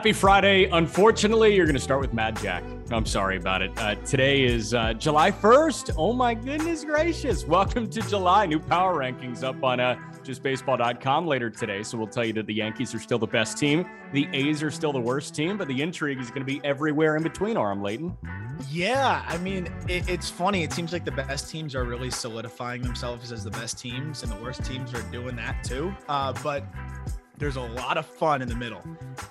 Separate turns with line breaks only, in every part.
Happy Friday. Unfortunately, you're going to start with Mad Jack. I'm sorry about it. Uh, today is uh, July 1st. Oh my goodness gracious. Welcome to July. New power rankings up on uh, justbaseball.com later today. So we'll tell you that the Yankees are still the best team. The A's are still the worst team, but the intrigue is going to be everywhere in between, Aram Leighton.
Yeah, I mean, it, it's funny. It seems like the best teams are really solidifying themselves as the best teams, and the worst teams are doing that too. Uh, but there's a lot of fun in the middle,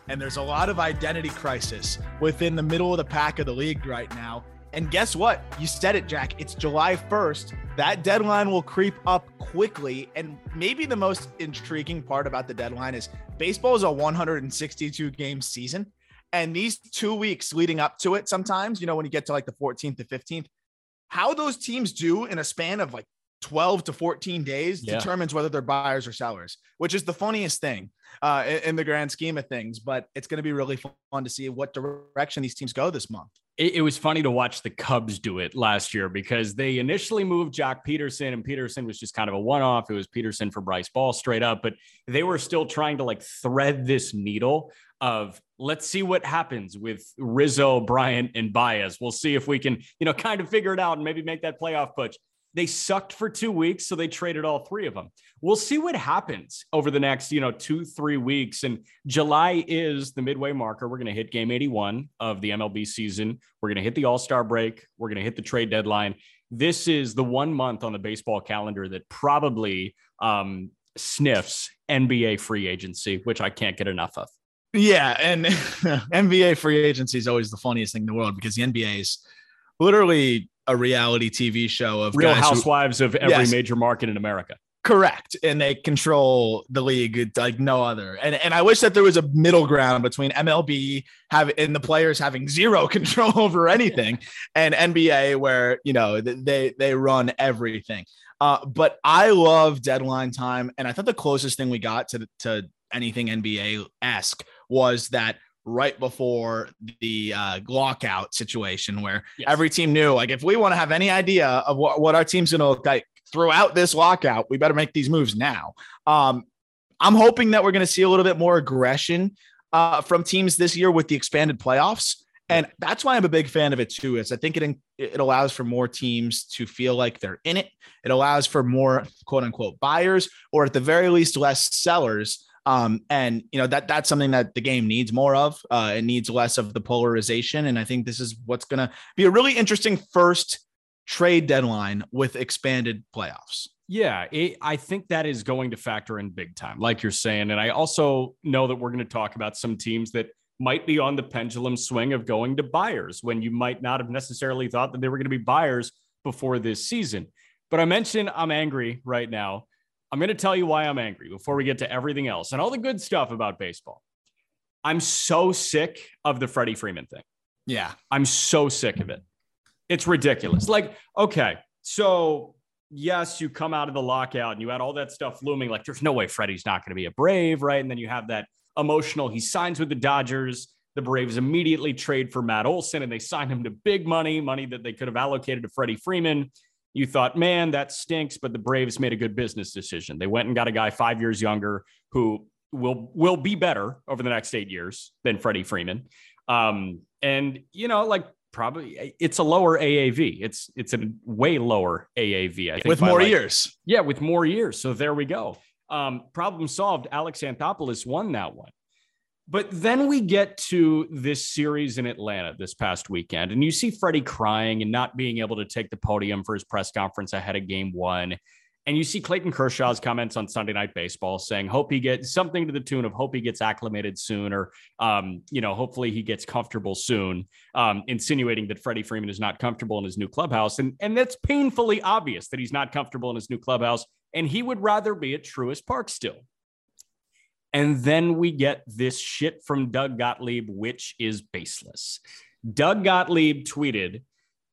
and there's a lot of identity crisis within the middle of the pack of the league right now. And guess what? You said it, Jack. It's July 1st. That deadline will creep up quickly. And maybe the most intriguing part about the deadline is baseball is a 162 game season. And these two weeks leading up to it, sometimes, you know, when you get to like the 14th to 15th, how those teams do in a span of like 12 to 14 days
Yeah.
determines whether they're buyers or sellers, which is the funniest thing uh, in, in the grand scheme of things. But it's going to be really fun to see what direction these teams go this month.
It, it was funny to watch the Cubs do it last year because they initially moved Joc Pederson, and Pederson was just kind of a one off. It was Pederson for Bryce Ball straight up, but they were still trying to like thread this needle of let's see what happens with Rizzo, Bryant, and Baez. We'll see if we can, you know, kind of figure it out and maybe make that playoff push. They sucked for two weeks, so they traded all three of them. We'll see what happens over the next, you know, two, three weeks. And July is the midway marker. We're going to hit game 81 of the MLB season. We're going to hit the All Star break. We're going to hit the trade deadline. This is the one month on the baseball calendar that probably um, sniffs NBA free agency, which I can't get enough of.
Yeah, and NBA free agency is always the funniest thing in the world because the NBA is literally a reality TV show of
Real
guys who-
housewives of every
Yes.
major market in America.
correct, and they control the league like no other. And and I wish that there was a middle ground between MLB have and the players having zero control over anything, and NBA where you know they they run everything. Uh, but I love deadline time, and I thought the closest thing we got to to anything NBA esque was that right before the uh, lockout situation where
Yes.
every team knew like if we want to have any idea of what, what our team's going to look like throughout this lockout, we better make these moves now. Um, I'm hoping that we're going to see a little bit more aggression uh, from teams this year with the expanded playoffs. And that's why I'm a big fan of it too. Is I think it it allows for more teams to feel like they're in it. It allows for more quote unquote buyers, or at the very least, less sellers. Um, and you know that that's something that the game needs more of. Uh, it needs less of the polarization, and I think this is what's going to be a really interesting first trade deadline with expanded playoffs.
Yeah, it, I think that is going to factor in big time, like you're saying. And I also know that we're going to talk about some teams that might be on the pendulum swing of going to buyers when you might not have necessarily thought that they were going to be buyers before this season. But I mentioned I'm angry right now. I'm going to tell you why I'm angry before we get to everything else and all the good stuff about baseball. I'm so sick of the Freddie Freeman thing.
Yeah,
I'm so sick of it. It's ridiculous. Like, okay, so yes, you come out of the lockout and you had all that stuff looming. Like, there's no way Freddie's not going to be a Brave, right? And then you have that emotional. He signs with the Dodgers. The Braves immediately trade for Matt Olson and they sign him to big money, money that they could have allocated to Freddie Freeman. You thought, man, that stinks, but the Braves made a good business decision. They went and got a guy five years younger who will will be better over the next eight years than Freddie Freeman. Um, and you know, like probably it's a lower AAV. It's it's a way lower AAV. I think
with more
like-
years.
Yeah, with more years. So there we go. Um, problem solved. Alex Anthopoulos won that one. But then we get to this series in Atlanta this past weekend, and you see Freddie crying and not being able to take the podium for his press conference ahead of game one. And you see Clayton Kershaw's comments on Sunday Night Baseball saying, "Hope he gets something to the tune of hope he gets acclimated soon, or um, you know, hopefully he gets comfortable soon," um, insinuating that Freddie Freeman is not comfortable in his new clubhouse, and and that's painfully obvious that he's not comfortable in his new clubhouse, and he would rather be at Truist Park still. And then we get this shit from Doug Gottlieb, which is baseless. Doug Gottlieb tweeted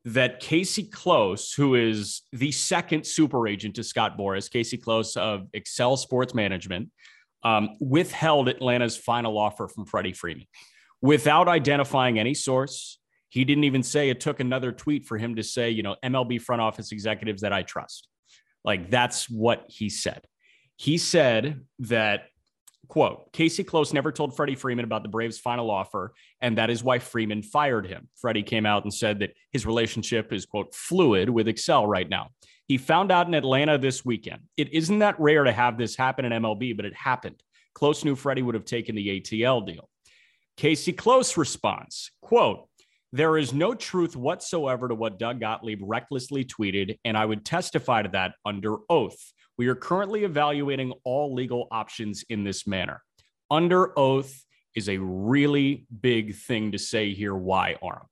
that Casey Close, who is the second super agent to Scott Boras, Casey Close of Excel Sports Management, um, withheld Atlanta's final offer from Freddie Freeman without identifying any source. He didn't even say it took another tweet for him to say, you know, MLB front office executives that I trust. Like that's what he said. He said that Quote Casey Close never told Freddie Freeman about the Braves' final offer, and that is why Freeman fired him. Freddie came out and said that his relationship is, quote, fluid with Excel right now. He found out in Atlanta this weekend. It isn't that rare to have this happen in MLB, but it happened. Close knew Freddie would have taken the ATL deal. Casey Close response, quote, there is no truth whatsoever to what Doug Gottlieb recklessly tweeted, and I would testify to that under oath. We are currently evaluating all legal options in this manner. Under oath is a really big thing to say here. Why, Aram?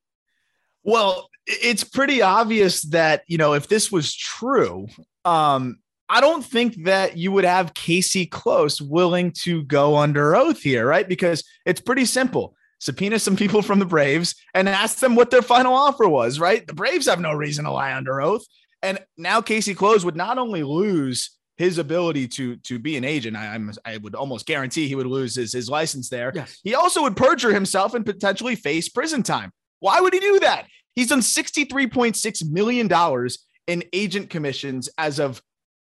Well, it's pretty obvious that, you know, if this was true, um, I don't think that you would have Casey Close willing to go under oath here, right? Because it's pretty simple. Subpoena some people from the Braves and ask them what their final offer was, right? The Braves have no reason to lie under oath. And now Casey Close would not only lose his ability to to be an agent, I, am I would almost guarantee he would lose his, his license there.
Yes.
He also would perjure himself and potentially face prison time. Why would he do that? He's done $63.6 million in agent commissions as of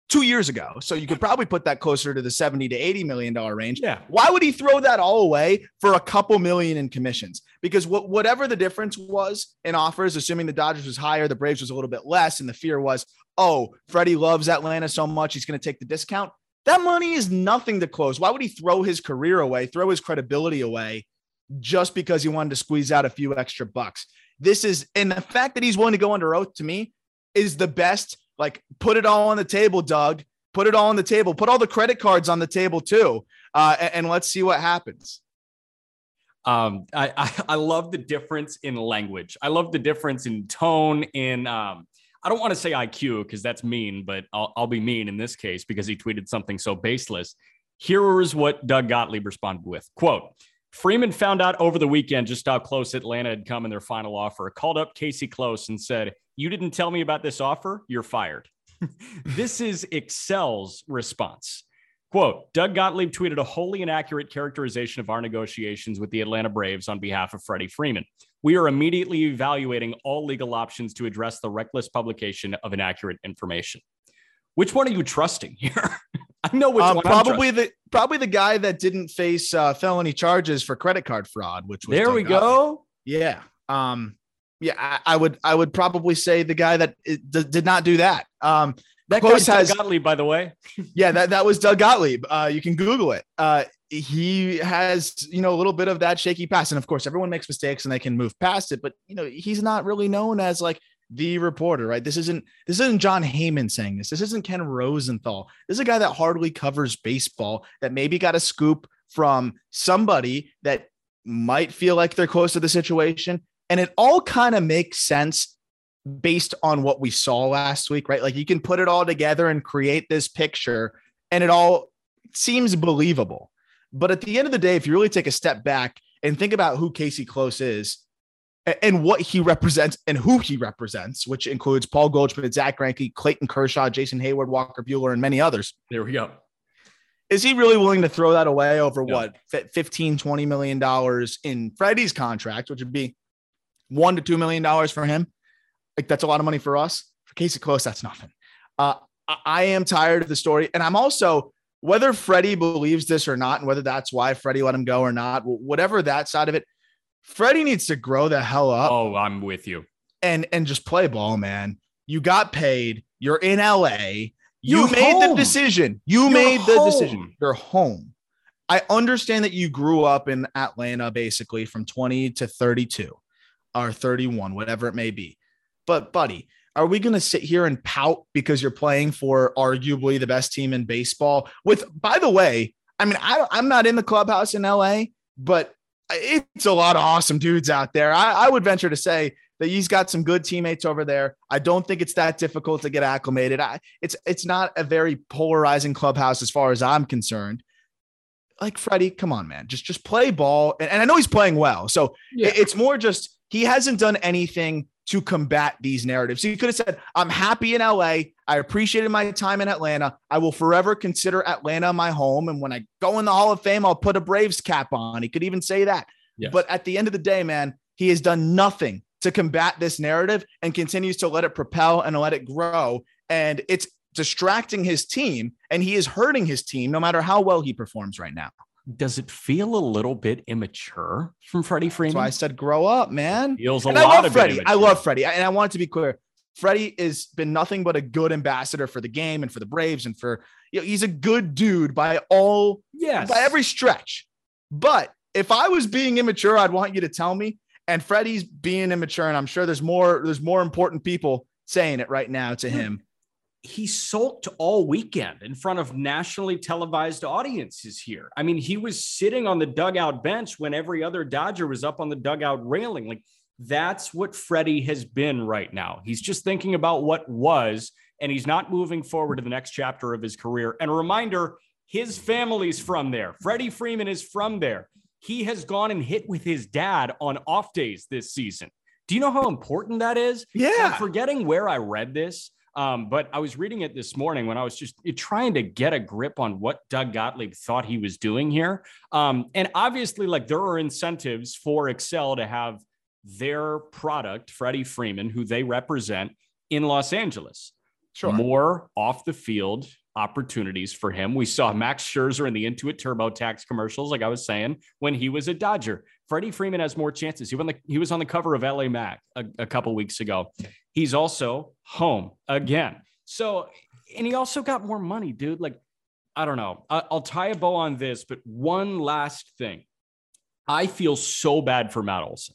two years ago. So you could probably put that closer to the 70 to 80 million dollar range.
Yeah.
Why would he throw that all away for a couple million in commissions? Because what whatever the difference was in offers, assuming the Dodgers was higher, the Braves was a little bit less, and the fear was, oh, Freddie loves Atlanta so much, he's going to take the discount. That money is nothing to close. Why would he throw his career away, throw his credibility away just because he wanted to squeeze out a few extra bucks? This is, and the fact that he's willing to go under oath to me is the best like, put it all on the table, Doug. Put it all on the table. Put all the credit cards on the table too, uh, and, and let's see what happens.
Um, I, I, I love the difference in language. I love the difference in tone. In um, I don't want to say IQ because that's mean, but I'll, I'll be mean in this case because he tweeted something so baseless. Here is what Doug Gottlieb responded with: "Quote: Freeman found out over the weekend just how close Atlanta had come in their final offer. Called up Casey Close and said, You didn't tell me about this offer. You're fired. this is Excel's response. Quote Doug Gottlieb tweeted a wholly inaccurate characterization of our negotiations with the Atlanta Braves on behalf of Freddie Freeman. We are immediately evaluating all legal options to address the reckless publication of inaccurate information. Which one are you trusting here? I know which
um,
one.
Probably the probably the guy that didn't face uh, felony charges for credit card fraud. Which was
there
Doug
we
Gottlieb.
go.
Yeah. Um. Yeah. I, I, would I would probably say the guy that d- did not do that. Um.
That
Close
guy's
has-
Doug Gottlieb, by the way.
yeah, that, that was Doug Gottlieb. Uh, you can Google it. Uh, he has, you know, a little bit of that shaky pass. And of course, everyone makes mistakes and they can move past it. But, you know, he's not really known as like the reporter, right? This isn't this isn't Jon Heyman saying this. This isn't Ken Rosenthal. This is a guy that hardly covers baseball that maybe got a scoop from somebody that might feel like they're close to the situation. And it all kind of makes sense based on what we saw last week, right? Like you can put it all together and create this picture and it all seems believable. But at the end of the day, if you really take a step back and think about who Casey Close is and what he represents and who he represents, which includes Paul Goldschmidt, Zack Greinke, Clayton Kershaw, Jason Heyward, Walker Buehler, and many others.
There we go.
Is he really willing to throw that away over
No.
what, fi- 15, 20 million dollars in Freddie's contract, which would be one to two million dollars for him? Like that's a lot of money for us. For Casey Close, that's nothing. Uh, I, I am tired of the story, and I'm also whether Freddie believes this or not, and whether that's why Freddie let him go or not, whatever that side of it, Freddie needs to grow the hell up
Oh, I'm with you.
and and just play ball, man. You got paid. You're in LA. You
You're
made
home.
the decision. You
You're
made the
home.
decision. You're home. I understand that you grew up in Atlanta basically from 20 to 32 or 31, whatever it may be. But buddy, are we going to sit here and pout because you're playing for arguably the best team in baseball? With, by the way, I mean, I, I'm not in the clubhouse in LA, but it's a lot of awesome dudes out there. I, I would venture to say that he's got some good teammates over there. I don't think it's that difficult to get acclimated. I, it's it's not a very polarizing clubhouse as far as I'm concerned. Like Freddie, come on, man, just just play ball. And, and I know he's playing well, so
Yeah.
it- it's more just he hasn't done anything to combat these narratives. He could have said, "I'm happy in LA. I appreciated my time in Atlanta. I will forever consider Atlanta my home. And when I go in the Hall of Fame, I'll put a Braves cap on." He could even say that.
Yes.
But at the end of the day, man, he has done nothing to combat this narrative and continues to let it propel and let it grow. And it's distracting his team, and he is hurting his team no matter how well he performs right now.
Does it feel a little bit immature from Freddie Freeman?
That's why I said, grow up, man.
It feels a
And
lot
I love
of
Freddie. I love Freddie. And I want it to be clear. Freddie has been nothing but a good ambassador for the game and for the Braves and for you know, he's a good dude by all
yes
by every stretch. But if I was being immature, I'd want you to tell me. And Freddie's being immature, and I'm sure there's more, there's more important people saying it right now to hmm. him.
He sulked all weekend in front of nationally televised audiences here. I mean, he was sitting on the dugout bench when every other Dodger was up on the dugout railing. Like that's what Freddie has been right now. He's just thinking about what was, and he's not moving forward to the next chapter of his career. And a reminder his family's from there. Freddie Freeman is from there. He has gone and hit with his dad on off days this season. Do you know how important that is?
Yeah.
I'm forgetting where I read this, um, but I was reading it this morning when I was just eh, trying to get a grip on what Doug Gottlieb thought he was doing here. Um, and obviously, like there are incentives for Excel to have their product, Freddie Freeman, who they represent in Los Angeles.
Sure.
More off the field opportunities for him. We saw Max Scherzer in the Intuit TurboTax commercials, like I was saying, when he was a Dodger. Freddie Freeman has more chances. He, the, he was on the cover of LA Mag a, a couple weeks ago. He's also home again. So, and he also got more money, dude. Like, I don't know. I, I'll tie a bow on this, but one last thing. I feel so bad for Matt Olson.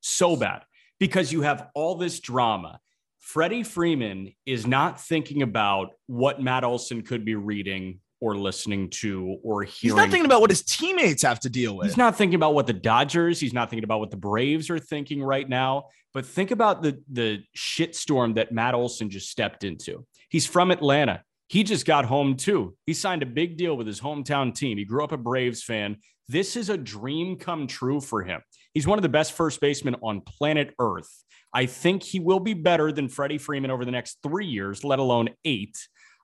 So bad because you have all this drama. Freddie Freeman is not thinking about what Matt Olson could be reading or listening to or hearing.
He's not thinking about what his teammates have to deal with.
He's not thinking about what the Dodgers, he's not thinking about what the Braves are thinking right now, but think about the the shitstorm that Matt Olson just stepped into. He's from Atlanta. He just got home too. He signed a big deal with his hometown team. He grew up a Braves fan. This is a dream come true for him. He's one of the best first basemen on planet Earth. I think he will be better than Freddie Freeman over the next three years, let alone eight.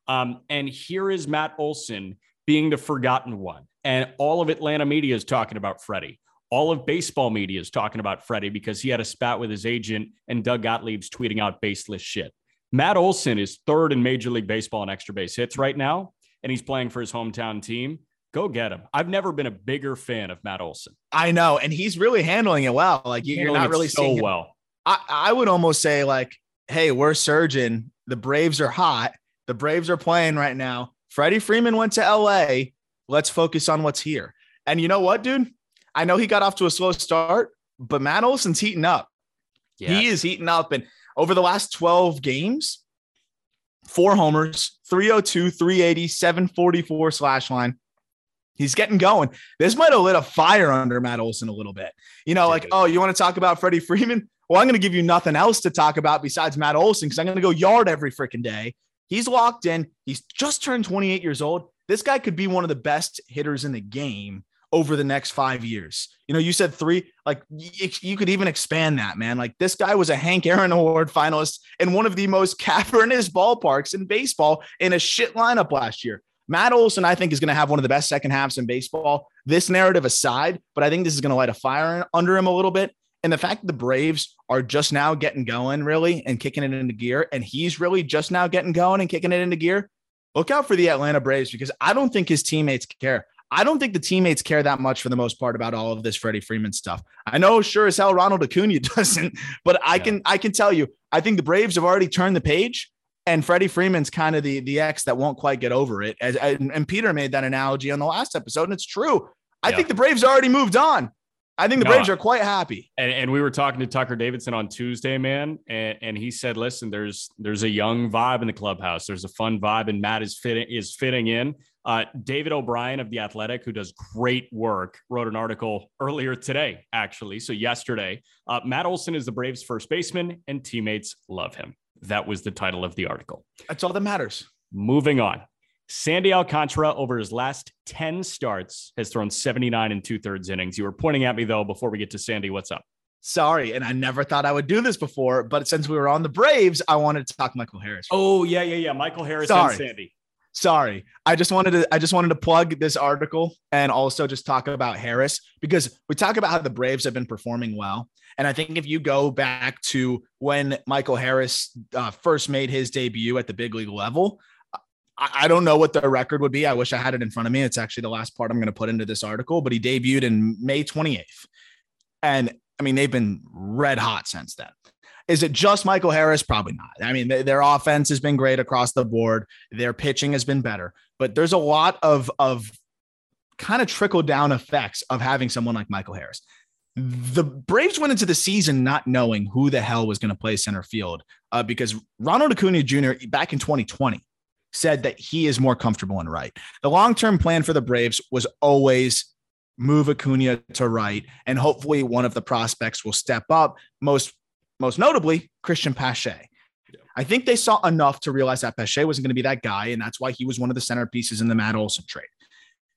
Um, and here is Matt Olson being the forgotten one. And all of Atlanta media is talking about Freddie. All of baseball media is talking about Freddie because he had a spat with his agent and Doug Gottlieb's tweeting out baseless shit. Matt Olson is third in Major League Baseball in extra base hits right now, and he's playing for his hometown team. Go get him. I've never been a bigger fan of Matt Olson.
I know, and he's really handling it well. Like you- you're
Handling
not really
so
seeing him-
well.
I, I would almost say like, hey, we're surging. The Braves are hot. The Braves are playing right now. Freddie Freeman went to LA. Let's focus on what's here. And you know what, dude? I know he got off to a slow start, but Matt Olson's heating up. He is heating up. And over the last 12 games, four homers, 302, 380, 744 slash line. He's getting going. This might have lit a fire under Matt Olson a little bit. You know, like, oh, you want to talk about Freddie Freeman? Well, I'm going to give you nothing else to talk about besides Matt Olson because I'm going to go yard every freaking day. He's locked in. He's just turned 28 years old. This guy could be one of the best hitters in the game over the next five years. You know, you said three, like you could even expand that, man. Like this guy was a Hank Aaron Award finalist in one of the most cavernous ballparks in baseball in a shit lineup last year. Matt Olson, I think, is going to have one of the best second halves in baseball. This narrative aside, but I think this is going to light a fire under him a little bit. And the fact that the Braves are just now getting going, really, and kicking it into gear, and he's really just now getting going and kicking it into gear. Look out for the Atlanta Braves because I don't think his teammates care. I don't think the teammates care that much for the most part about all of this Freddie Freeman stuff. I know sure as hell Ronald Acuna doesn't, but I
Yeah.
can I can tell you, I think the Braves have already turned the page, and Freddie Freeman's kind of the the ex that won't quite get over it. As and, and Peter made that analogy on the last episode, and it's true. I
Yeah.
think the Braves already moved on. I think the
No,
Braves are quite happy.
And, and we were talking to Tucker Davidson on Tuesday, man, and, and he said, "Listen, there's there's a young vibe in the clubhouse. There's a fun vibe, and Matt is fitting is fitting in." Uh, David O'Brien of the Athletic, who does great work, wrote an article earlier today, actually, so yesterday. Uh, Matt Olson is the Braves' first baseman, and teammates love him. That was the title of the article.
That's all that matters.
Moving on. Sandy Alcantara, over his last 10 starts, has thrown 79 and two thirds innings. You were pointing at me, though, before we get to Sandy. What's up?
Sorry, and I never thought I would do this before, but since we were on the Braves, I wanted to talk Michael Harris.
Oh, yeah, yeah, yeah. Michael Harris
Sorry.
and Sandy.
Sorry. I just wanted to I just wanted to plug this article and also just talk about Harris because we talk about how the Braves have been performing well. And I think if you go back to when Michael Harris uh, first made his debut at the big league level, I, don't know what the record would be. I wish I had it in front of me. It's actually the last part I'm going to put into this article, but he debuted in May 28th. And I mean, they've been red hot since then. Is it just Michael Harris? Probably not. I mean, their offense has been great across the board. Their pitching has been better, but there's a lot of of kind of trickle down effects of having someone like Michael Harris. The Braves went into the season not knowing who the hell was going to play center field uh, because Ronald Acuna Jr. back in 2020 said that he is more comfortable in right. The long term plan for the Braves was always move Acuna to right, and hopefully one of the prospects will step up. Most most notably, Cristian Pache. I think they saw enough to realize that Pache wasn't going to be that guy, and that's why he was one of the centerpieces in the Matt Olson trade.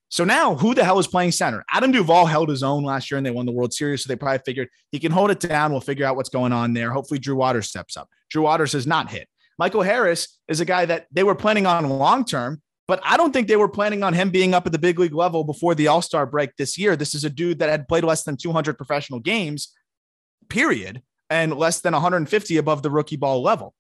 So now, who the hell is playing center? Adam Duvall held his own last year and they won the World Series. So they probably figured he can hold it down. We'll figure out what's going on there. Hopefully, Drew Waters steps up. Drew Waters has not hit. Michael Harris is a guy that they were planning on long term, but I don't think they were planning on him being up at the big league level before the All Star break this year. This is a dude that had played less than 200 professional games, period, and less than 150 above the rookie ball level.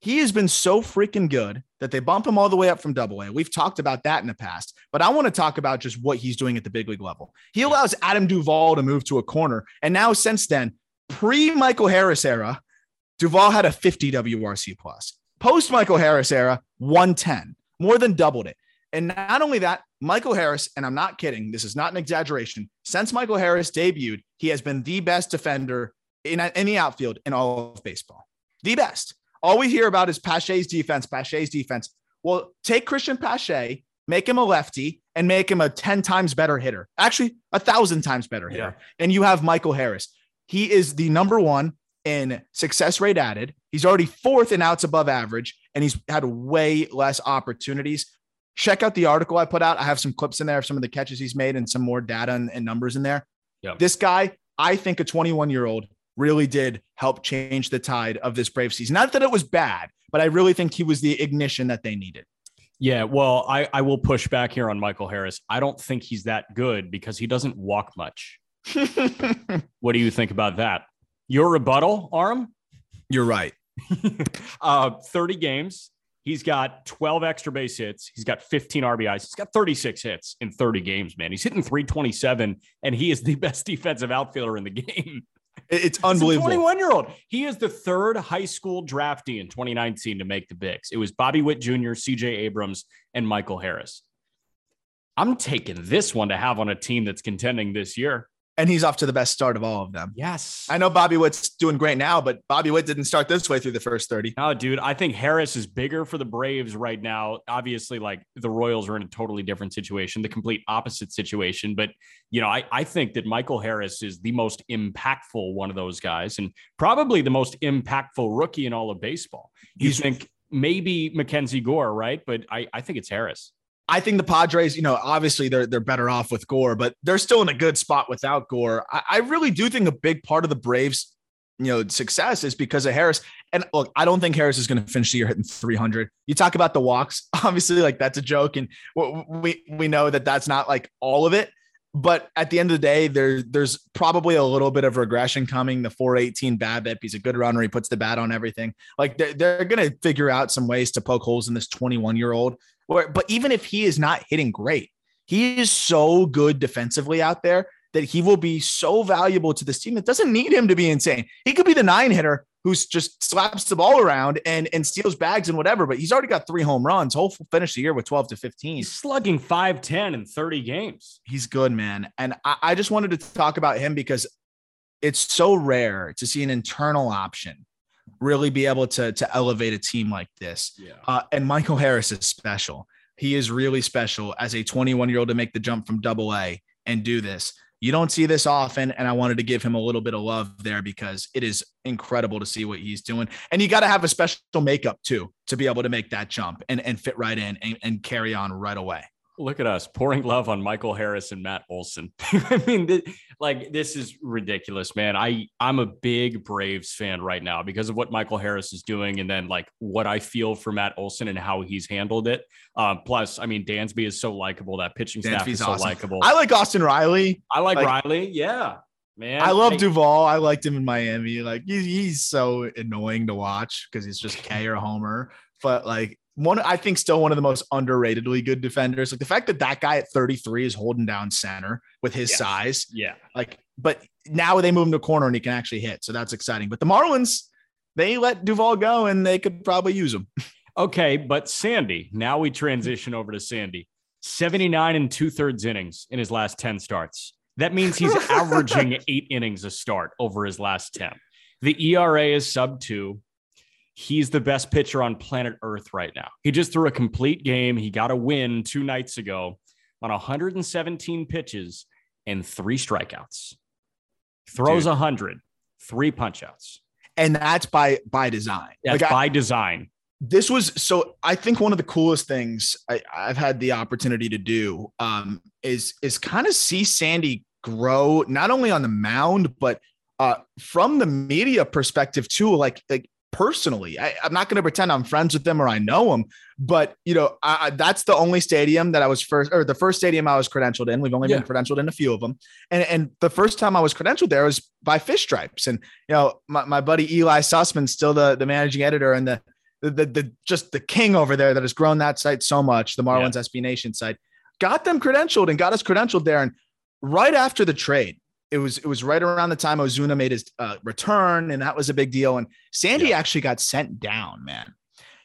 He has been so freaking good that they bump him all the way up from double A. We've talked about that in the past, but I want to talk about just what he's doing at the big league level. He allows Adam Duvall to move to a corner. And now, since then, pre Michael Harris era, Duvall had a 50 WRC plus. Post Michael Harris era, 110, more than doubled it. And not only that, Michael Harris, and I'm not kidding, this is not an exaggeration. Since Michael Harris debuted, he has been the best defender in, in the outfield in all of baseball. The best. All we hear about is Pache's defense, Pache's defense. Well, take Cristian Pache, make him a lefty, and make him a 10 times better hitter. Actually, a thousand times better hitter.
Yeah.
And you have Michael Harris. He is the number one in success rate added. He's already fourth in outs above average, and he's had way less opportunities. Check out the article I put out. I have some clips in there of some of the catches he's made and some more data and, and numbers in there.
Yeah.
This guy, I think a 21 year old really did help change the tide of this Brave season. Not that it was bad, but I really think he was the ignition that they needed.
Yeah, well, I, I will push back here on Michael Harris. I don't think he's that good because he doesn't walk much. What do you think about that? Your rebuttal, Aram?
You're right.
uh, 30 games. He's got 12 extra base hits. He's got 15 RBIs. He's got 36 hits in 30 games, man. He's hitting 327, and he is the best defensive outfielder in the game.
It's unbelievable.
21 year old. He is the third high school draftee in 2019 to make the bigs. It was Bobby Witt Jr., CJ Abrams, and Michael Harris. I'm taking this one to have on a team that's contending this year.
And he's off to the best start of all of them.
Yes.
I know Bobby Witt's doing great now, but Bobby Witt didn't start this way through the first 30.
No, dude, I think Harris is bigger for the Braves right now. Obviously, like the Royals are in a totally different situation, the complete opposite situation. But, you know, I, I think that Michael Harris is the most impactful one of those guys and probably the most impactful rookie in all of baseball. You
He's-
think maybe Mackenzie Gore, right? But I, I think it's Harris.
I think the Padres, you know, obviously they're they're better off with Gore, but they're still in a good spot without Gore. I, I really do think a big part of the Braves, you know, success is because of Harris. And look, I don't think Harris is going to finish the year hitting 300. You talk about the walks, obviously, like that's a joke, and we we know that that's not like all of it. But at the end of the day, there there's probably a little bit of regression coming. The 418 BABIP, he's a good runner. He puts the bat on everything. Like they're, they're going to figure out some ways to poke holes in this 21 year old. Or, but even if he is not hitting great, he is so good defensively out there that he will be so valuable to this team. It doesn't need him to be insane. He could be the nine hitter who's just slaps the ball around and and steals bags and whatever. But he's already got three home runs. He'll finish the year with 12 to 15.
He's slugging 5'10 in 30 games.
He's good, man. And I, I just wanted to talk about him because it's so rare to see an internal option really be able to to elevate a team like this.
Yeah.
Uh, and Michael Harris is special. He is really special as a 21 year old to make the jump from double A and do this. You don't see this often. And I wanted to give him a little bit of love there because it is incredible to see what he's doing. And you got to have a special makeup too to be able to make that jump and, and fit right in and, and carry on right away.
Look at us pouring love on Michael Harris and Matt Olson. I mean, th- like this is ridiculous, man. I I'm a big Braves fan right now because of what Michael Harris is doing, and then like what I feel for Matt Olson and how he's handled it. Um, plus, I mean, Dansby is so likable. That pitching staff
Dansby's
is so
awesome.
likable.
I like Austin Riley.
I like,
like-
Riley. Yeah, man.
I love
I-
Duvall. I liked him in Miami. Like he's, he's so annoying to watch because he's just K or Homer. But like one, I think still one of the most underratedly good defenders. Like the fact that that guy at 33 is holding down center with his size.
Yeah.
Like, but now they move him to corner and he can actually hit. So that's exciting. But the Marlins, they let Duvall go and they could probably use him.
Okay, but Sandy. Now we transition over to Sandy. 79 and two thirds innings in his last 10 starts. That means he's averaging eight innings a start over his last 10. The ERA is sub two. He's the best pitcher on planet Earth right now. He just threw a complete game. He got a win two nights ago on 117 pitches and three strikeouts. Throws
Dude.
100, three punchouts.
And that's by by design.
That's
Like, I-
by design.
this was so i think one of the coolest things I, i've had the opportunity to do um, is is kind of see sandy grow not only on the mound but uh, from the media perspective too like like personally I, i'm not going to pretend i'm friends with them or i know them, but you know I, I- that's the only stadium that i was first or the first stadium i was credentialed in we've only
Yeah.
been credentialed in a few of them and and the first time i was credentialed there was by fish stripes and you know my, my buddy eli sussman still the the managing editor and the the, the, the just the king over there that has grown that site so much, the Marlins SB Nation site, got them credentialed and got us credentialed there. And right after the trade, it was it was right around the time Ozuna made his uh, return, and that was a big deal. And Sandy
Yeah.
actually got sent down, man.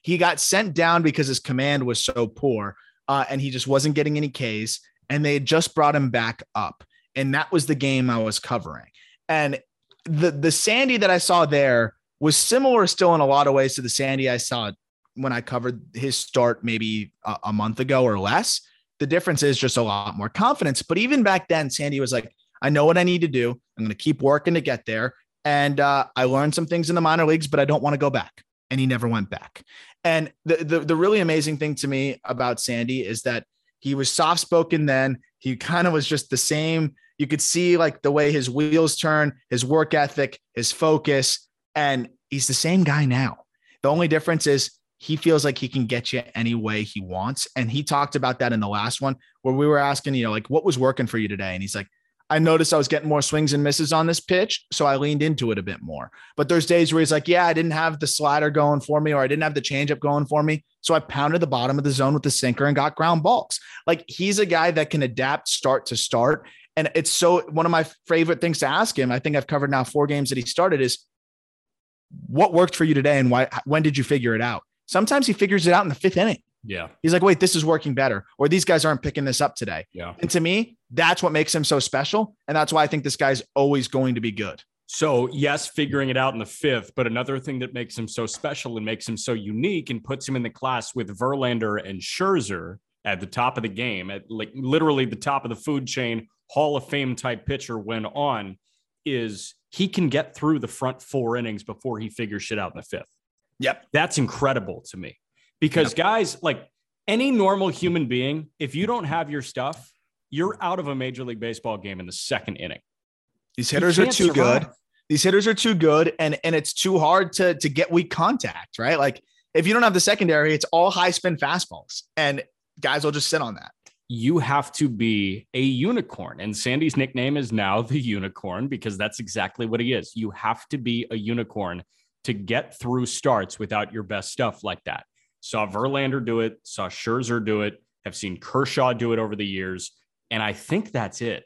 He got sent down because his command was so poor, uh, and he just wasn't getting any Ks. And they had just brought him back up, and that was the game I was covering. And the the Sandy that I saw there was similar still in a lot of ways to the Sandy I saw when I covered his start maybe a, a month ago or less. The difference is just a lot more confidence. But even back then, Sandy was like, I know what I need to do. I'm going to keep working to get there. And uh, I learned some things in the minor leagues, but I don't want to go back. And he never went back. And the, the, the really amazing thing to me about Sandy is that he was soft spoken then. He kind of was just the same. You could see like the way his wheels turn, his work ethic, his focus, and he's the same guy now. The only difference is he feels like he can get you any way he wants. And he talked about that in the last one where we were asking, you know, like what was working for you today? And he's like, I noticed I was getting more swings and misses on this pitch. So I leaned into it a bit more. But there's days where he's like, yeah, I didn't have the slider going for me or I didn't have the changeup going for me. So I pounded the bottom of the zone with the sinker and got ground balls. Like he's a guy that can adapt start to start. And it's so one of my favorite things to ask him. I think I've covered now four games that he started is what worked for you today and why when did you figure it out? Sometimes he figures it out in the fifth inning.
Yeah.
He's like, wait, this is working better, or these guys aren't picking this up today.
Yeah.
And to me, that's what makes him so special. And that's why I think this guy's always going to be good.
So, yes, figuring it out in the fifth, but another thing that makes him so special and makes him so unique and puts him in the class with Verlander and Scherzer at the top of the game, at like literally the top of the food chain, Hall of Fame type pitcher when on, is he can get through the front four innings before he figures shit out in the fifth.
Yep.
That's incredible to me because guys, like any normal human being, if you don't have your stuff, you're out of a Major League Baseball game in the second inning.
These hitters are too
survive.
good. These hitters are too good, and and it's too hard to to get weak contact, right? Like if you don't have the secondary, it's all high spin fastballs, and guys will just sit on that.
you have to be a unicorn. And Sandy's nickname is now the unicorn because that's exactly what he is. You have to be a unicorn to get through starts without your best stuff like that. Saw Verlander do it, saw Scherzer do it, have seen Kershaw do it over the years. And I think that's it.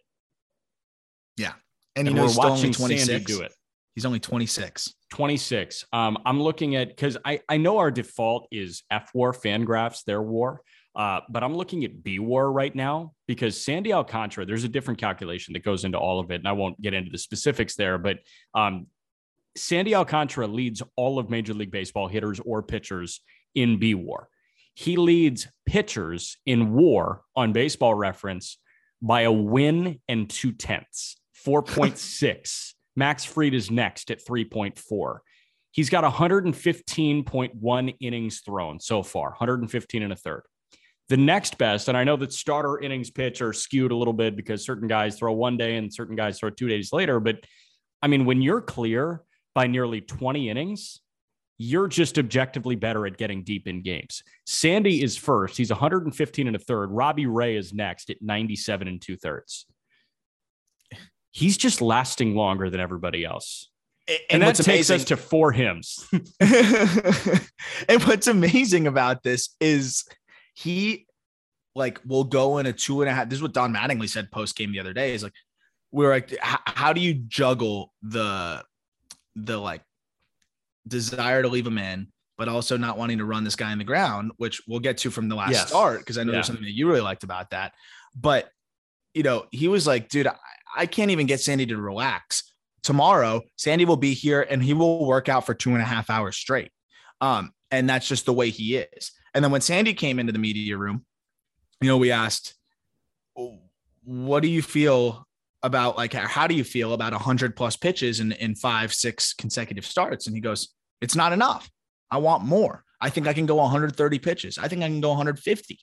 And,
And,
you know,
we're
he's still only
watching Sandy
26.
do it.
He's only 26.
26. Um, I'm looking at because I, I know our default is F War FanGraphs, their war. Uh, but I'm looking at B War right now because Sandy Alcantara, there's a different calculation that goes into all of it. And I won't get into the specifics there, but um, Sandy Alcantara leads all of Major League Baseball hitters or pitchers in B War. He leads pitchers in war on baseball reference by a win and two tenths, 4.6. Max Fried is next at 3.4. He's got 115.1 innings thrown so far, 115 and a third. The next best, and I know that starter innings pitch are skewed a little bit because certain guys throw one day and certain guys throw two days later. But I mean, when you're clear by nearly 20 innings, you're just objectively better at getting deep in games. Sandy is first. He's 115 and a third. Robbie Ray is next at 97 and two thirds. He's just lasting longer than everybody else.
And,
And, that takes
amazing,
us to four hymns.
and what's amazing about this is he like will go in a two and a half. This is what Don Mattingly said post game the other day. Is like we're like, how do you juggle the the like desire to leave him in, but also not wanting to run this guy in the ground, which we'll get to from the last
Yes.
start because I know
Yeah.
there's something that you really liked about that. But you know, he was like, dude, I, I can't even get Sandy to relax. Tomorrow, Sandy will be here and he will work out for two and a half hours straight. Um, and that's just the way he is. And then when Sandy came into the media room, you know, we asked, what do you feel about like how do you feel about 100 plus pitches in, in five six consecutive starts? And he goes it's not enough. I want more. I think i can go 130 pitches. I think i can go 150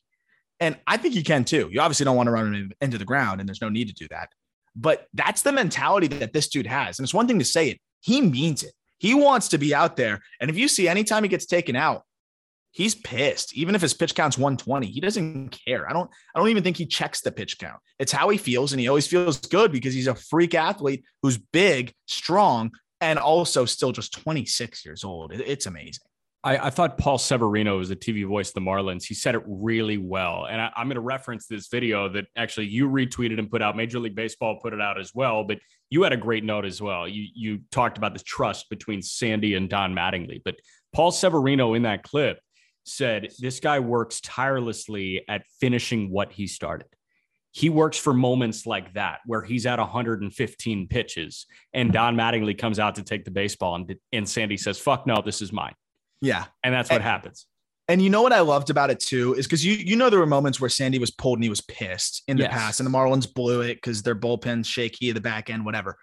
and i think you can too. You obviously don't want to run into the ground and there's no need to do that. But that's the mentality that this dude has. And it's one thing to say it. He means it. He wants to be out there. And if you see anytime he gets taken out he's pissed even if his pitch count's 120 he doesn't care i don't i don't even think he checks the pitch count it's how he feels and he always feels good because he's a freak athlete who's big strong and also still just 26 years old it's amazing
I, I thought Paul Severino was the TV voice of the Marlins. He said it really well. And I, I'm going to reference this video that actually you retweeted and put out. Major League Baseball put it out as well. But you had a great note as well. You, you talked about the trust between Sandy and Don Mattingly. But Paul Severino in that clip said this guy works tirelessly at finishing what he started. He works for moments like that where he's at 115 pitches and Don Mattingly comes out to take the baseball and, and Sandy says, fuck no, this is mine.
yeah
And that's what
And-
happens.
and you know what I loved about it too is because you you know there were moments where Sandy was pulled and he was pissed in the
Yes.
past, and the Marlins blew it because their bullpen's shaky at the back end, whatever.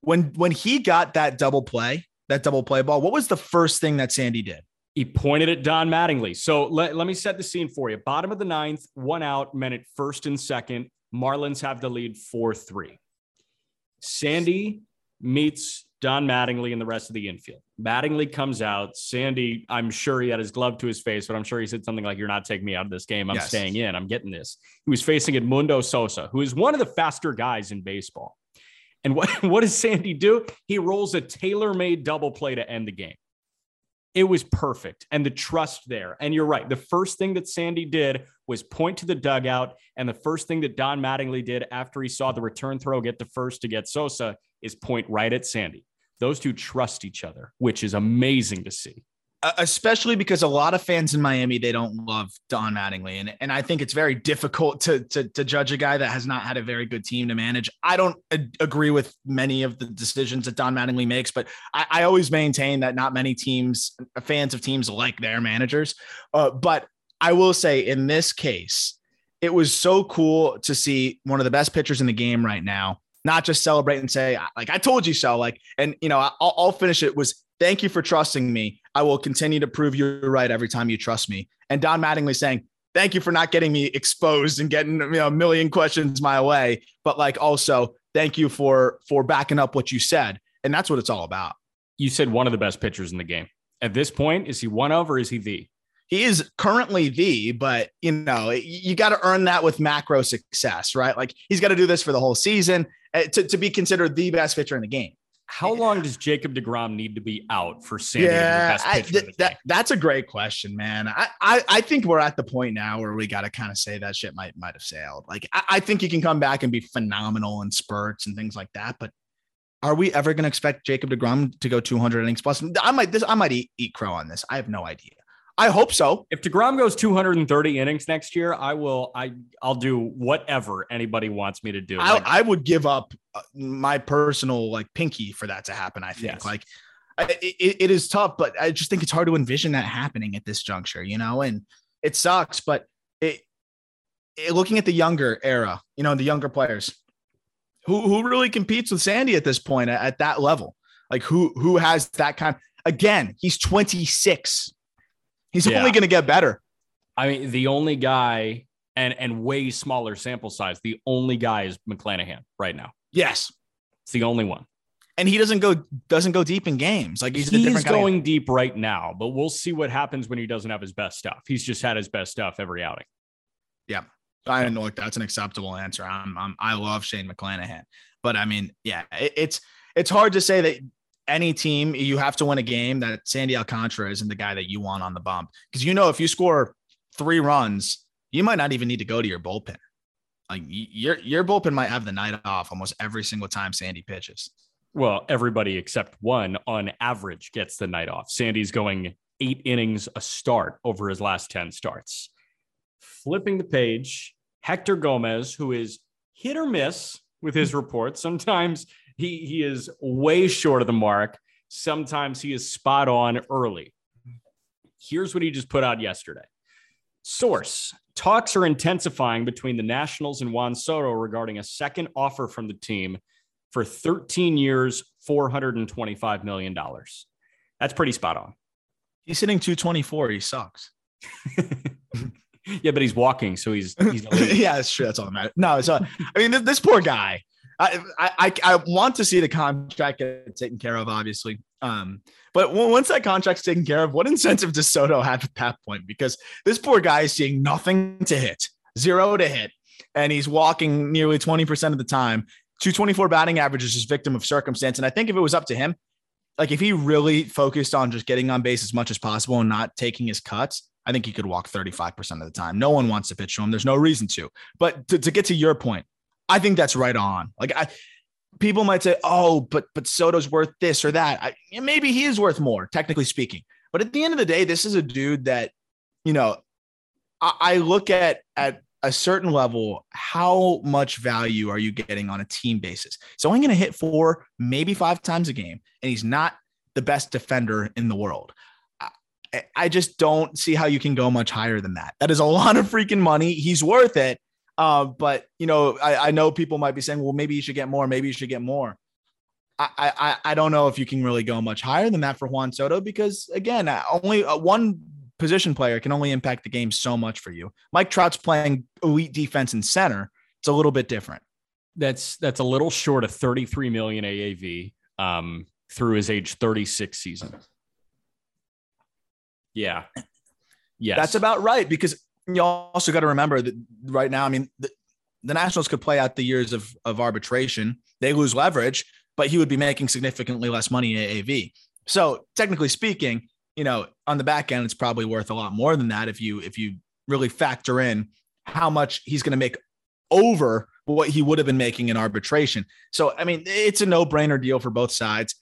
When when he got that double play, that double play ball, what was the first thing that Sandy did?
He pointed at Don Mattingly. So let, let me set the scene for you. Bottom of the ninth, one out, men at first and second. Marlins have the lead 4 3. Sandy meets Don Mattingly and the rest of the infield. Mattingly comes out. Sandy, I'm sure he had his glove to his face, but I'm sure he said something like, You're not taking me out of this game. I'm
Yes.
staying in. I'm getting this. He was facing Edmundo Sosa, who is one of the faster guys in baseball. And what, what does Sandy do? He rolls a tailor made double play to end the game. It was perfect. And the trust there. And you're right. The first thing that Sandy did was point to the dugout. And the first thing that Don Mattingly did after he saw the return throw get the first to get Sosa is point right at Sandy. Those two trust each other, which is amazing to see.
Uh, especially because a lot of fans in Miami they don't love Don Mattingly, and and I think it's very difficult to to, to judge a guy that has not had a very good team to manage. I don't agree with many of the decisions that Don Mattingly makes, but I, I always maintain that not many teams, fans of teams, like their managers. Uh, but I will say in this case, it was so cool to see one of the best pitchers in the game right now. Not just celebrate and say like I told you so, like, and you know I'll, I'll finish it was thank you for trusting me. I will continue to prove you're right every time you trust me. And Don Mattingly saying, thank you for not getting me exposed and getting you know, a million questions my way. But like also thank you for for backing up what you said. And that's what it's all about.
You said one of the best pitchers in the game. At this point, is he one of or is he the?
He is currently the, but you know, you got to earn that with macro success, right? Like he's got to do this for the whole season uh, to, to be considered the best pitcher in the game.
How long does Jacob DeGrom need to be out for Sandy to be the best
I-
pitcher
th-
the
that, that's a great question, man. I, I, I think we're at the point now where we got to kind of say that shit might might have sailed. Like I, I think he can come back and be phenomenal in spurts and things like that, but are we ever going to expect Jacob DeGrom to go 200 innings plus? I might this I might eat, eat crow on this. I have no idea. I hope so.
If DeGrom goes 230 innings next year, I will I I'll do whatever anybody wants me to do.
I,
Like,
I would give up uh, my personal like pinky for that to happen. I think
Yes.
like I- it, it is tough, but I just think it's hard to envision that happening at this juncture, you know, and it sucks, but it, it looking at the younger era, you know, the younger players who, who really competes with Sandy at this point at, at that level, like who, who has that kind again, he's 26. He's
Yeah.
only going to get better.
I mean, the only guy and and way smaller sample size. The only guy is McClanahan right now.
Yes.
It's the only one.
And he doesn't go, doesn't go deep in games. Like he's,
He's,
a different kind of-
going deep right now, but we'll see what happens when he doesn't have his best stuff. He's just had his best stuff every outing.
Yeah, I don't know like that's an acceptable answer. I'm, I'm I love Shane McClanahan, but I mean, yeah, it, it's it's hard to say that any team you have to win a game that Sandy Alcantara isn't the guy that you want on the bump because you know if you score three runs, you might not even need to go to your bullpen. Like your your bullpen might have the night off almost every single time Sandy pitches.
Well, everybody except one on average gets the night off. Sandy's going eight innings a start over his last 10 starts. Flipping the page, Hector Gomez, who is hit or miss with his hmm. reports. Sometimes he, he is way short of the mark. Sometimes he is spot on early. Here's what he just put out yesterday. Source talks are intensifying between the Nationals and Juan Soto regarding a second offer from the team for 13 years, $425 million. That's pretty spot on.
He's hitting 224. He sucks.
yeah, but he's walking, so he's he's
yeah, that's true. That's all that matters. No, it's not. I mean, this, this poor guy. I, I I want to see the contract get taken care of, obviously. Um, but once that contract's taken care of, what incentive does Soto have at that point? Because this poor guy is seeing nothing to hit, zero to hit, and he's walking nearly 20% of the time. 224 batting average is just victim of circumstance. And I think if it was up to him, like if he really focused on just getting on base as much as possible and not taking his cuts, I think he could walk 35% of the time. No one wants to pitch to him. There's no reason to. But to, to get to your point, I think that's right on. Like I people might say, oh, but but Soto's worth this or that. I, maybe he is worth more, technically speaking. But at the end of the day, this is a dude that, you know, I, I look at at a certain level, how much value are you getting on a team basis? So I'm going to hit four, maybe five times a game, and he's not the best defender in the world. I- I just don't see how you can go much higher than that. That is a lot of freaking money. He's worth it. Uh, but you know, I, I know people might be saying, well, maybe you should get more. Maybe you should get more. I, I I don't know if you can really go much higher than that for Juan Soto because again, uh, only uh, one position player can only impact the game so much for you. Mike Trout's playing elite defense in center. It's a little bit different.
That's that's a little short of 33 million AAV um, through his age 36 season. Yeah. Yes.
That's about right because you also got to remember that right now, I mean, the, the Nationals could play out the years of, of arbitration. They lose leverage, but he would be making significantly less money in AAV. So technically speaking, you know, on the back end, it's probably worth a lot more than that if you if you really factor in how much he's going to make over what he would have been making in arbitration. So I mean, it's a no-brainer deal for both sides.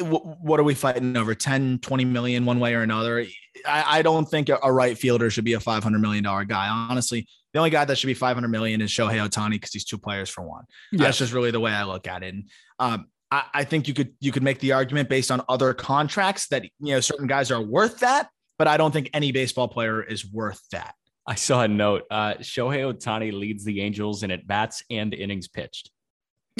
Wh- what are we fighting over 10 20 million one way or another I, I don't think a, a right fielder should be a 500 million dollar guy honestly the only guy that should be 500 million is Shohei Ohtani because he's two players for one
Yes.
that's just really the way I look at it and um, I, I think you could you could make the argument based on other contracts that you know certain guys are worth that but I don't think any baseball player is worth that
I saw a note. Uh, Shohei Ohtani leads the Angels in at bats and innings pitched.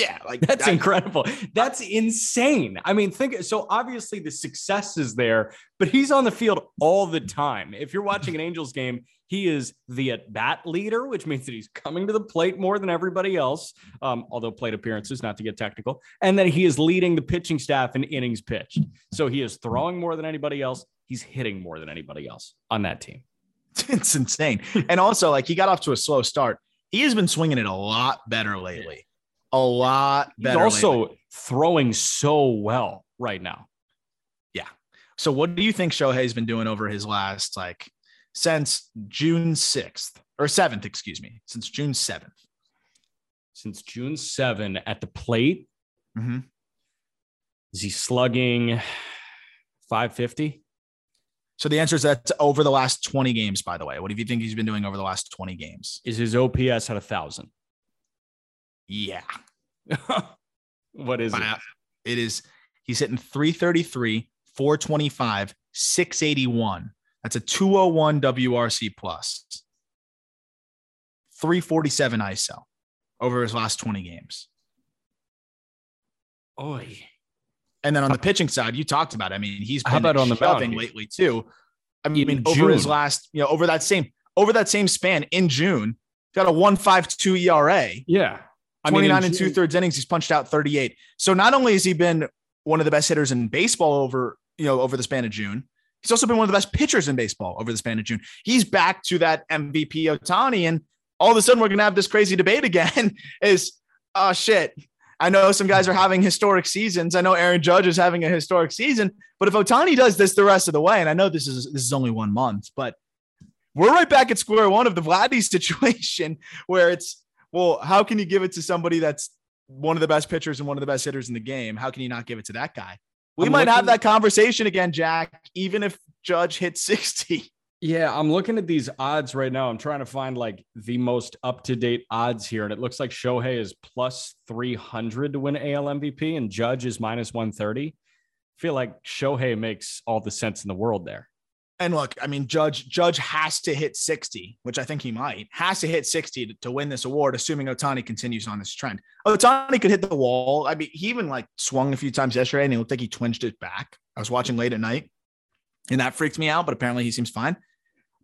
Yeah like
That's
that-
incredible. That's insane. I mean, think so. Obviously, the success is there, but he's on the field all the time. If you're watching an Angels game, he is the at bat leader, which means that he's coming to the plate more than everybody else, um, although plate appearances, not to get technical, and that he is leading the pitching staff in innings pitched. So he is throwing more than anybody else. He's hitting more than anybody else on that team.
it's insane. And also, like he got off to a slow start. He has been swinging it a lot better lately. A lot
He's also
lately.
throwing so well right now. Yeah.
So, what do you think Shohei's been doing over his last like since June sixth or seventh? Excuse me, since June seventh.
Since June 7 at the plate,
Mhm.
Is he slugging 550?
So the answer is that's over the last 20 games, by the way. What do you think he's been doing over the last 20 games?
Is his OPS at a thousand?
Yeah.
what is it?
It is, he's hitting 333, 425, 681. That's a 201 WRC plus. 347 ISO over his last 20 games.
Oy.
And then on the pitching side, you talked about. It. I mean, he's been
How about on the mound?
lately too. I mean,
In
over his last, you know, over that same over that same span in June, got a one five two ERA.
Yeah. I
29
in
and two thirds innings. He's punched out 38. So not only has he been one of the best hitters in baseball over, you know, over the span of June, he's also been one of the best pitchers in baseball over the span of June. He's back to that MVP Ohtani. And all of a sudden we're gonna have this crazy debate again. Is oh shit. I know some guys are having historic seasons. I know Aaron Judge is having a historic season, but if Ohtani does this the rest of the way, and I know this is this is only one month, but we're right back at square one of the Vladdy situation where it's well, how can you give it to somebody that's one of the best pitchers and one of the best hitters in the game? How can you not give it to that guy? We
I'm
might have that conversation again, Jack, even if Judge hits 60.
Yeah, I'm looking at these odds right now. I'm trying to find like the most up to date odds here, and it looks like Shohei is plus 300 to win AL MVP, and Judge is minus 130. I feel like Shohei makes all the sense in the world there.
And look, I mean, Judge Judge has to hit 60, which I think he might, has to hit 60 to, to win this award, assuming Ohtani continues on this trend. Ohtani could hit the wall. I mean, he even like swung a few times yesterday and it looked like he twinged it back. I was watching late at night and that freaked me out, but apparently he seems fine.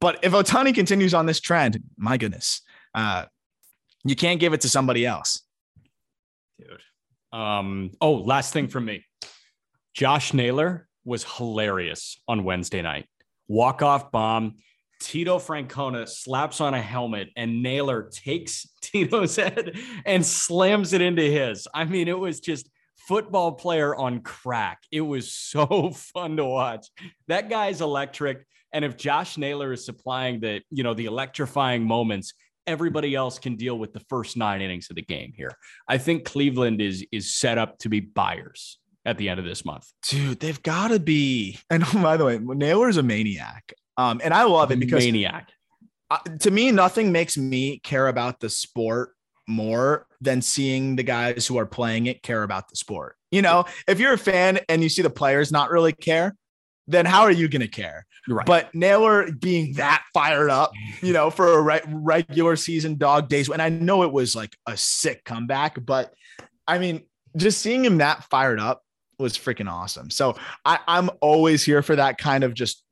But if Ohtani continues on this trend, my goodness, uh, you can't give it to somebody else.
Dude. Um, oh, last thing from me. Josh Naylor was hilarious on Wednesday night. Walk off bomb. Tito Francona slaps on a helmet and Naylor takes Tito's head and slams it into his. I mean, it was just football player on crack. It was so fun to watch. That guy's electric. And if Josh Naylor is supplying the, you know, the electrifying moments, everybody else can deal with the first nine innings of the game here. I think Cleveland is is set up to be buyers at the end of this month.
Dude, they've got to be. And by the way, Naylor's a maniac. Um, and I love it because
maniac.
uh, to me, nothing makes me care about the sport more than seeing the guys who are playing it care about the sport. You know, if you're a fan and you see the players not really care, then how are you going to care?
Right.
But Naylor being that fired up, you know, for a re- regular season dog days, and I know it was like a sick comeback, but I mean, just seeing him that fired up was freaking awesome. So I, I'm always here for that kind of just,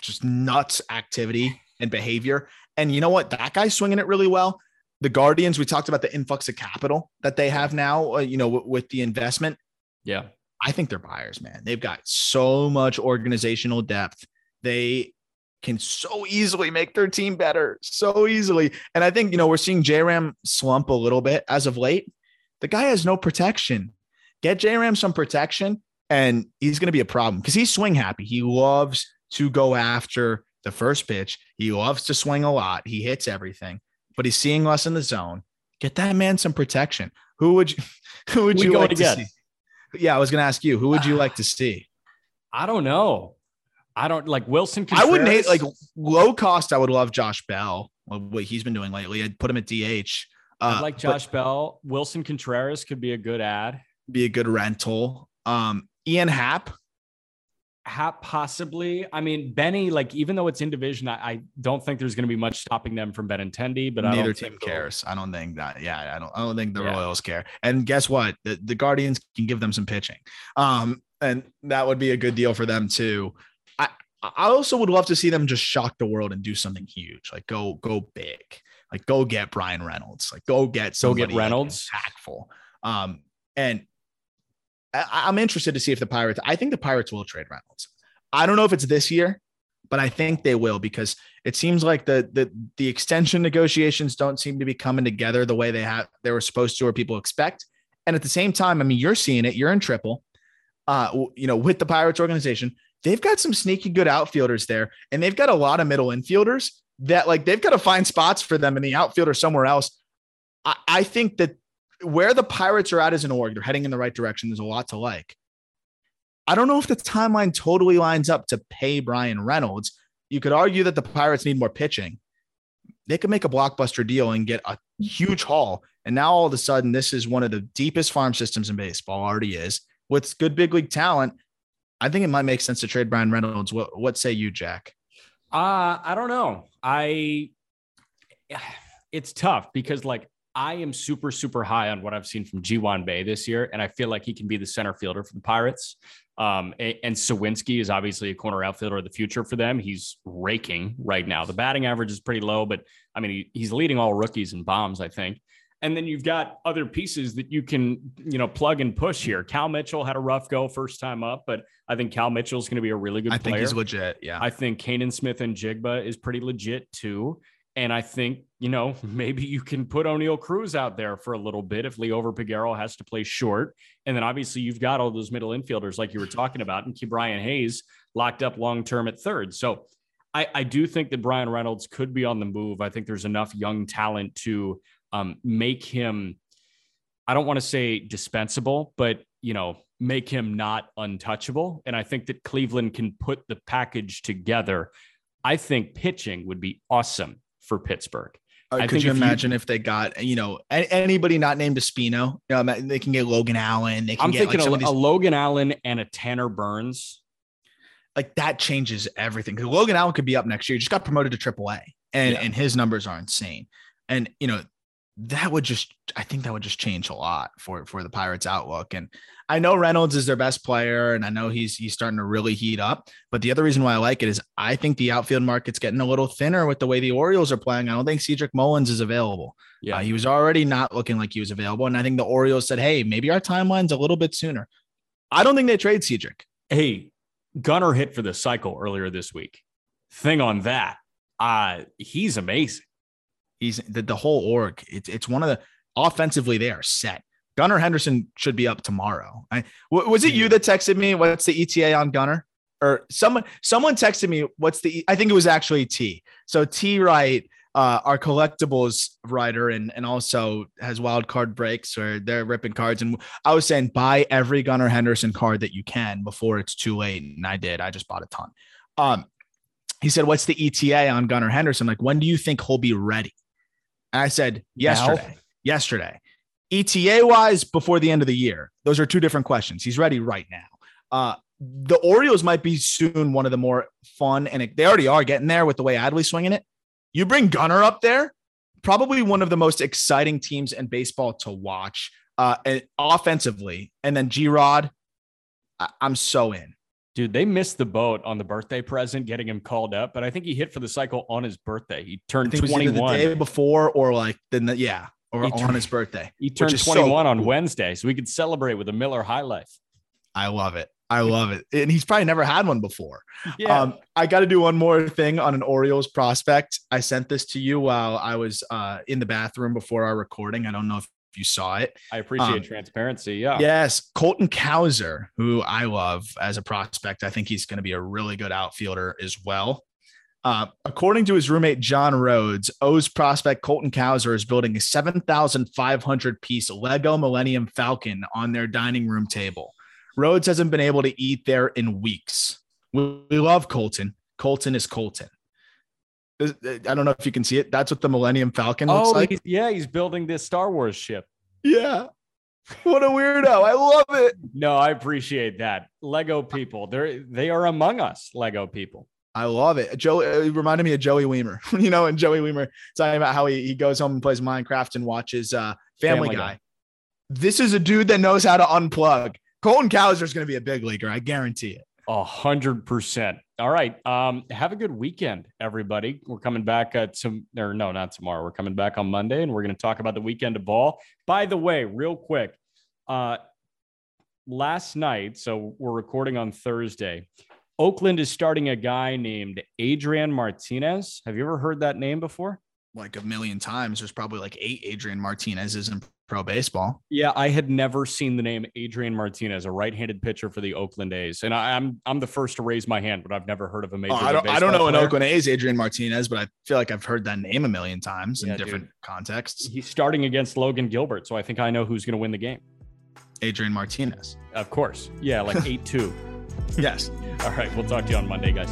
just nuts activity and behavior. And you know what? That guy's swinging it really well. The Guardians, we talked about the influx of capital that they have now, uh, you know, w- with the investment.
yeah.
I think they're buyers, man. They've got so much organizational depth. They can so easily make their team better, so easily. And I think, you know, we're seeing JRAM slump a little bit as of late. The guy has no protection. Get JRAM some protection, and he's going to be a problem because he's swing happy. He loves to go after the first pitch. He loves to swing a lot. He hits everything, but he's seeing less in the zone. Get that man some protection. Who would you, who would
We
you like to
again?
see? Yeah, I was going to ask you, who would you like to see?
I don't know. I don't like Willson.
I wouldn't hate like low cost. I would love Josh Bell. What he's been doing lately. I'd put him at DH. Uh,
I like
but
Josh Bell. Willson Contreras could be a good ad.
Be a good rental. Um, Ian Happ.
Hap possibly. I mean, Benny, like even though it's in division, I, I don't think there's going to be much stopping them from Benintendi. But I
Neither
don't
team cares. I don't think that. Yeah, I don't. I don't think the
Yeah.
Royals care. And guess what? The, the Guardians can give them some pitching. Um, and that would be a good deal for them too. I I also would love to see them just shock the world and do something huge. Like go go big. Like go get Bryan Reynolds. Like go get
Go get Reynolds.
impactful. Um, and I, I'm interested to see if the Pirates. I think the Pirates will trade Reynolds. I don't know if it's this year, but I think they will because it seems like the the the extension negotiations don't seem to be coming together the way they have they were supposed to or people expect. And at the same time, I mean, you're seeing it. You're in triple. Uh, you know, with the Pirates organization, they've got some sneaky good outfielders there, and they've got a lot of middle infielders that like they've got to find spots for them in the outfield or somewhere else. I, I think that where the Pirates are at as an org, they're heading in the right direction. There's a lot to like. I don't know if the timeline totally lines up to pay Bryan Reynolds. You could argue that the Pirates need more pitching. They could make a blockbuster deal and get a huge haul. And now all of a sudden, this is one of the deepest farm systems in baseball, already is with good big league talent. I think it might make sense to trade Bryan Reynolds. What, what say you, Jack?
Uh, I don't know. I it's tough because like I am super, super high on what I've seen from Ji-hwan this year, and I feel like he can be the center fielder for the Pirates. Um, and, Suwinski is obviously a corner outfielder of the future for them. He's raking right now. The batting average is pretty low, but I mean, he, he's leading all rookies in bombs, I think. And then you've got other pieces that you can, you know, plug and push here. Cal Mitchell had a rough go first time up, but I think Cal Mitchell is going to be a really good
I
player.
I think he's legit. Yeah.
I think Canaan Smith-Njigba is pretty legit too. And I think, you know, maybe you can put Oneil Cruz out there for a little bit if Liover Peguero has to play short. And then obviously you've got all those middle infielders like you were talking about, and keep Brian Hayes locked up long term at third. So I, I do think that Bryan Reynolds could be on the move. I think there's enough young talent to um, make him, I don't want to say dispensable, but, you know, make him not untouchable. And I think that Cleveland can put the package together. I think pitching would be awesome for Pittsburgh.
Uh,
I
could you
if you-
imagine if they got you know anybody not named Espino? You know, they can get Logan Allen. They can
I'm
get
thinking
like,
a,
these,
a Logan Allen and a Tanner Burns.
like that changes everything. Because Logan Allen could be up next year. He just got promoted to AAA, and
Yeah.
and his numbers are insane. And you know that would just I think that would just change a lot for for the Pirates outlook. And I know Reynolds is their best player, and I know he's he's starting to really heat up. But the other reason why I like it is I think the outfield market's getting a little thinner with the way the Orioles are playing. I don't think Cedric Mullins is available.
Yeah.
Uh, he was already not looking like he was available. And I think the Orioles said, hey, maybe our timeline's a little bit sooner. I don't think they trade Cedric.
hey, Gunnar hit for the cycle earlier this week. Thing on that, uh, he's amazing.
He's the, the whole org. It's it's one of the offensively, they are set. Gunnar Henderson should be up tomorrow. I, was it you that texted me? What's the ETA on Gunnar? Or someone someone texted me, what's the I think it was actually T. So T Wright, uh, our collectibles writer and and also has wild card breaks or they're ripping cards. And I was saying buy every Gunnar Henderson card that you can before it's too late. And I did. I just bought a ton. Um, he said, What's the ETA on Gunnar Henderson? Like, when do you think he'll be ready? And I said, Yesterday. Yesterday. ETA wise, before the end of the year. Those are two different questions. He's ready right now. Uh, the Orioles might be soon one of the more fun, and it- they already are getting there with the way Adley's swinging it. You bring Gunnar up there, probably one of the most exciting teams in baseball to watch uh, and offensively. And then G Rod, I- I'm so in.
Dude, they missed the boat on the birthday present, getting him called up, but I think he hit for the cycle on his birthday. He turned
was either the day before or like then the, yeah, or
He
on
turned-
his birthday.
He turned
is so
21 on
cool.
Wednesday, so we could celebrate with a Miller High Life.
I love it. I love it. And he's probably never had one before.
Yeah.
Um, I got to do one more thing on an Orioles prospect. I sent this to you while I was uh, in the bathroom before our recording. I don't know if you saw it.
I appreciate
um,
transparency. Yeah.
Yes, Colton Cowser, who I love as a prospect. I think he's going to be a really good outfielder as well. Uh, according to his roommate John Rhodes, O's prospect Colton Cowser is building a 7,500 piece Lego Millennium Falcon on their dining room table. Rhodes hasn't been able to eat there in weeks. We, we love Colton. Colton is Colton. This- I don't know if you can see it. That's what the Millennium Falcon looks
Oh,
like.
he's, yeah, he's building this Star Wars ship.
Yeah. What a weirdo. I love it.
No, I appreciate that. Lego people, they're they are among us. Lego people.
I love it. Joe it reminded me of Joey Wiemer, you know, and Joey Wiemer talking about how he, he goes home and plays Minecraft and watches uh, Family,
Family
Guy.
Guy.
This is a dude that knows how to unplug. Colton Cowser is going to be a big leaguer. I guarantee it.
A hundred percent. All right. Um, have a good weekend, everybody. We're coming back uh, to or no, not tomorrow. We're coming back on Monday, and we're going to talk about the weekend of ball. By the way, real quick, uh, last night, so we're recording on Thursday. Oakland is starting a guy named Adrian Martinez. Have you ever heard that name before?
Like a million times. There's probably like eight Adrian Martinez's in pro baseball.
Yeah, I had never seen the name Adrian Martinez, a right-handed pitcher for the Oakland A's, and I, I'm I'm the first to raise my hand, but I've never heard of a major.
Oh, I don't. I don't know an. Oakland A's Adrian Martinez, but I feel like I've heard that name a million times
Yeah,
in
dude.
different contexts.
He's starting against Logan Gilbert, so I think I know who's going to win the game.
Adrian Martinez.
Of course, yeah, like eight two.
Yes.
All right. We'll talk to you on Monday, guys.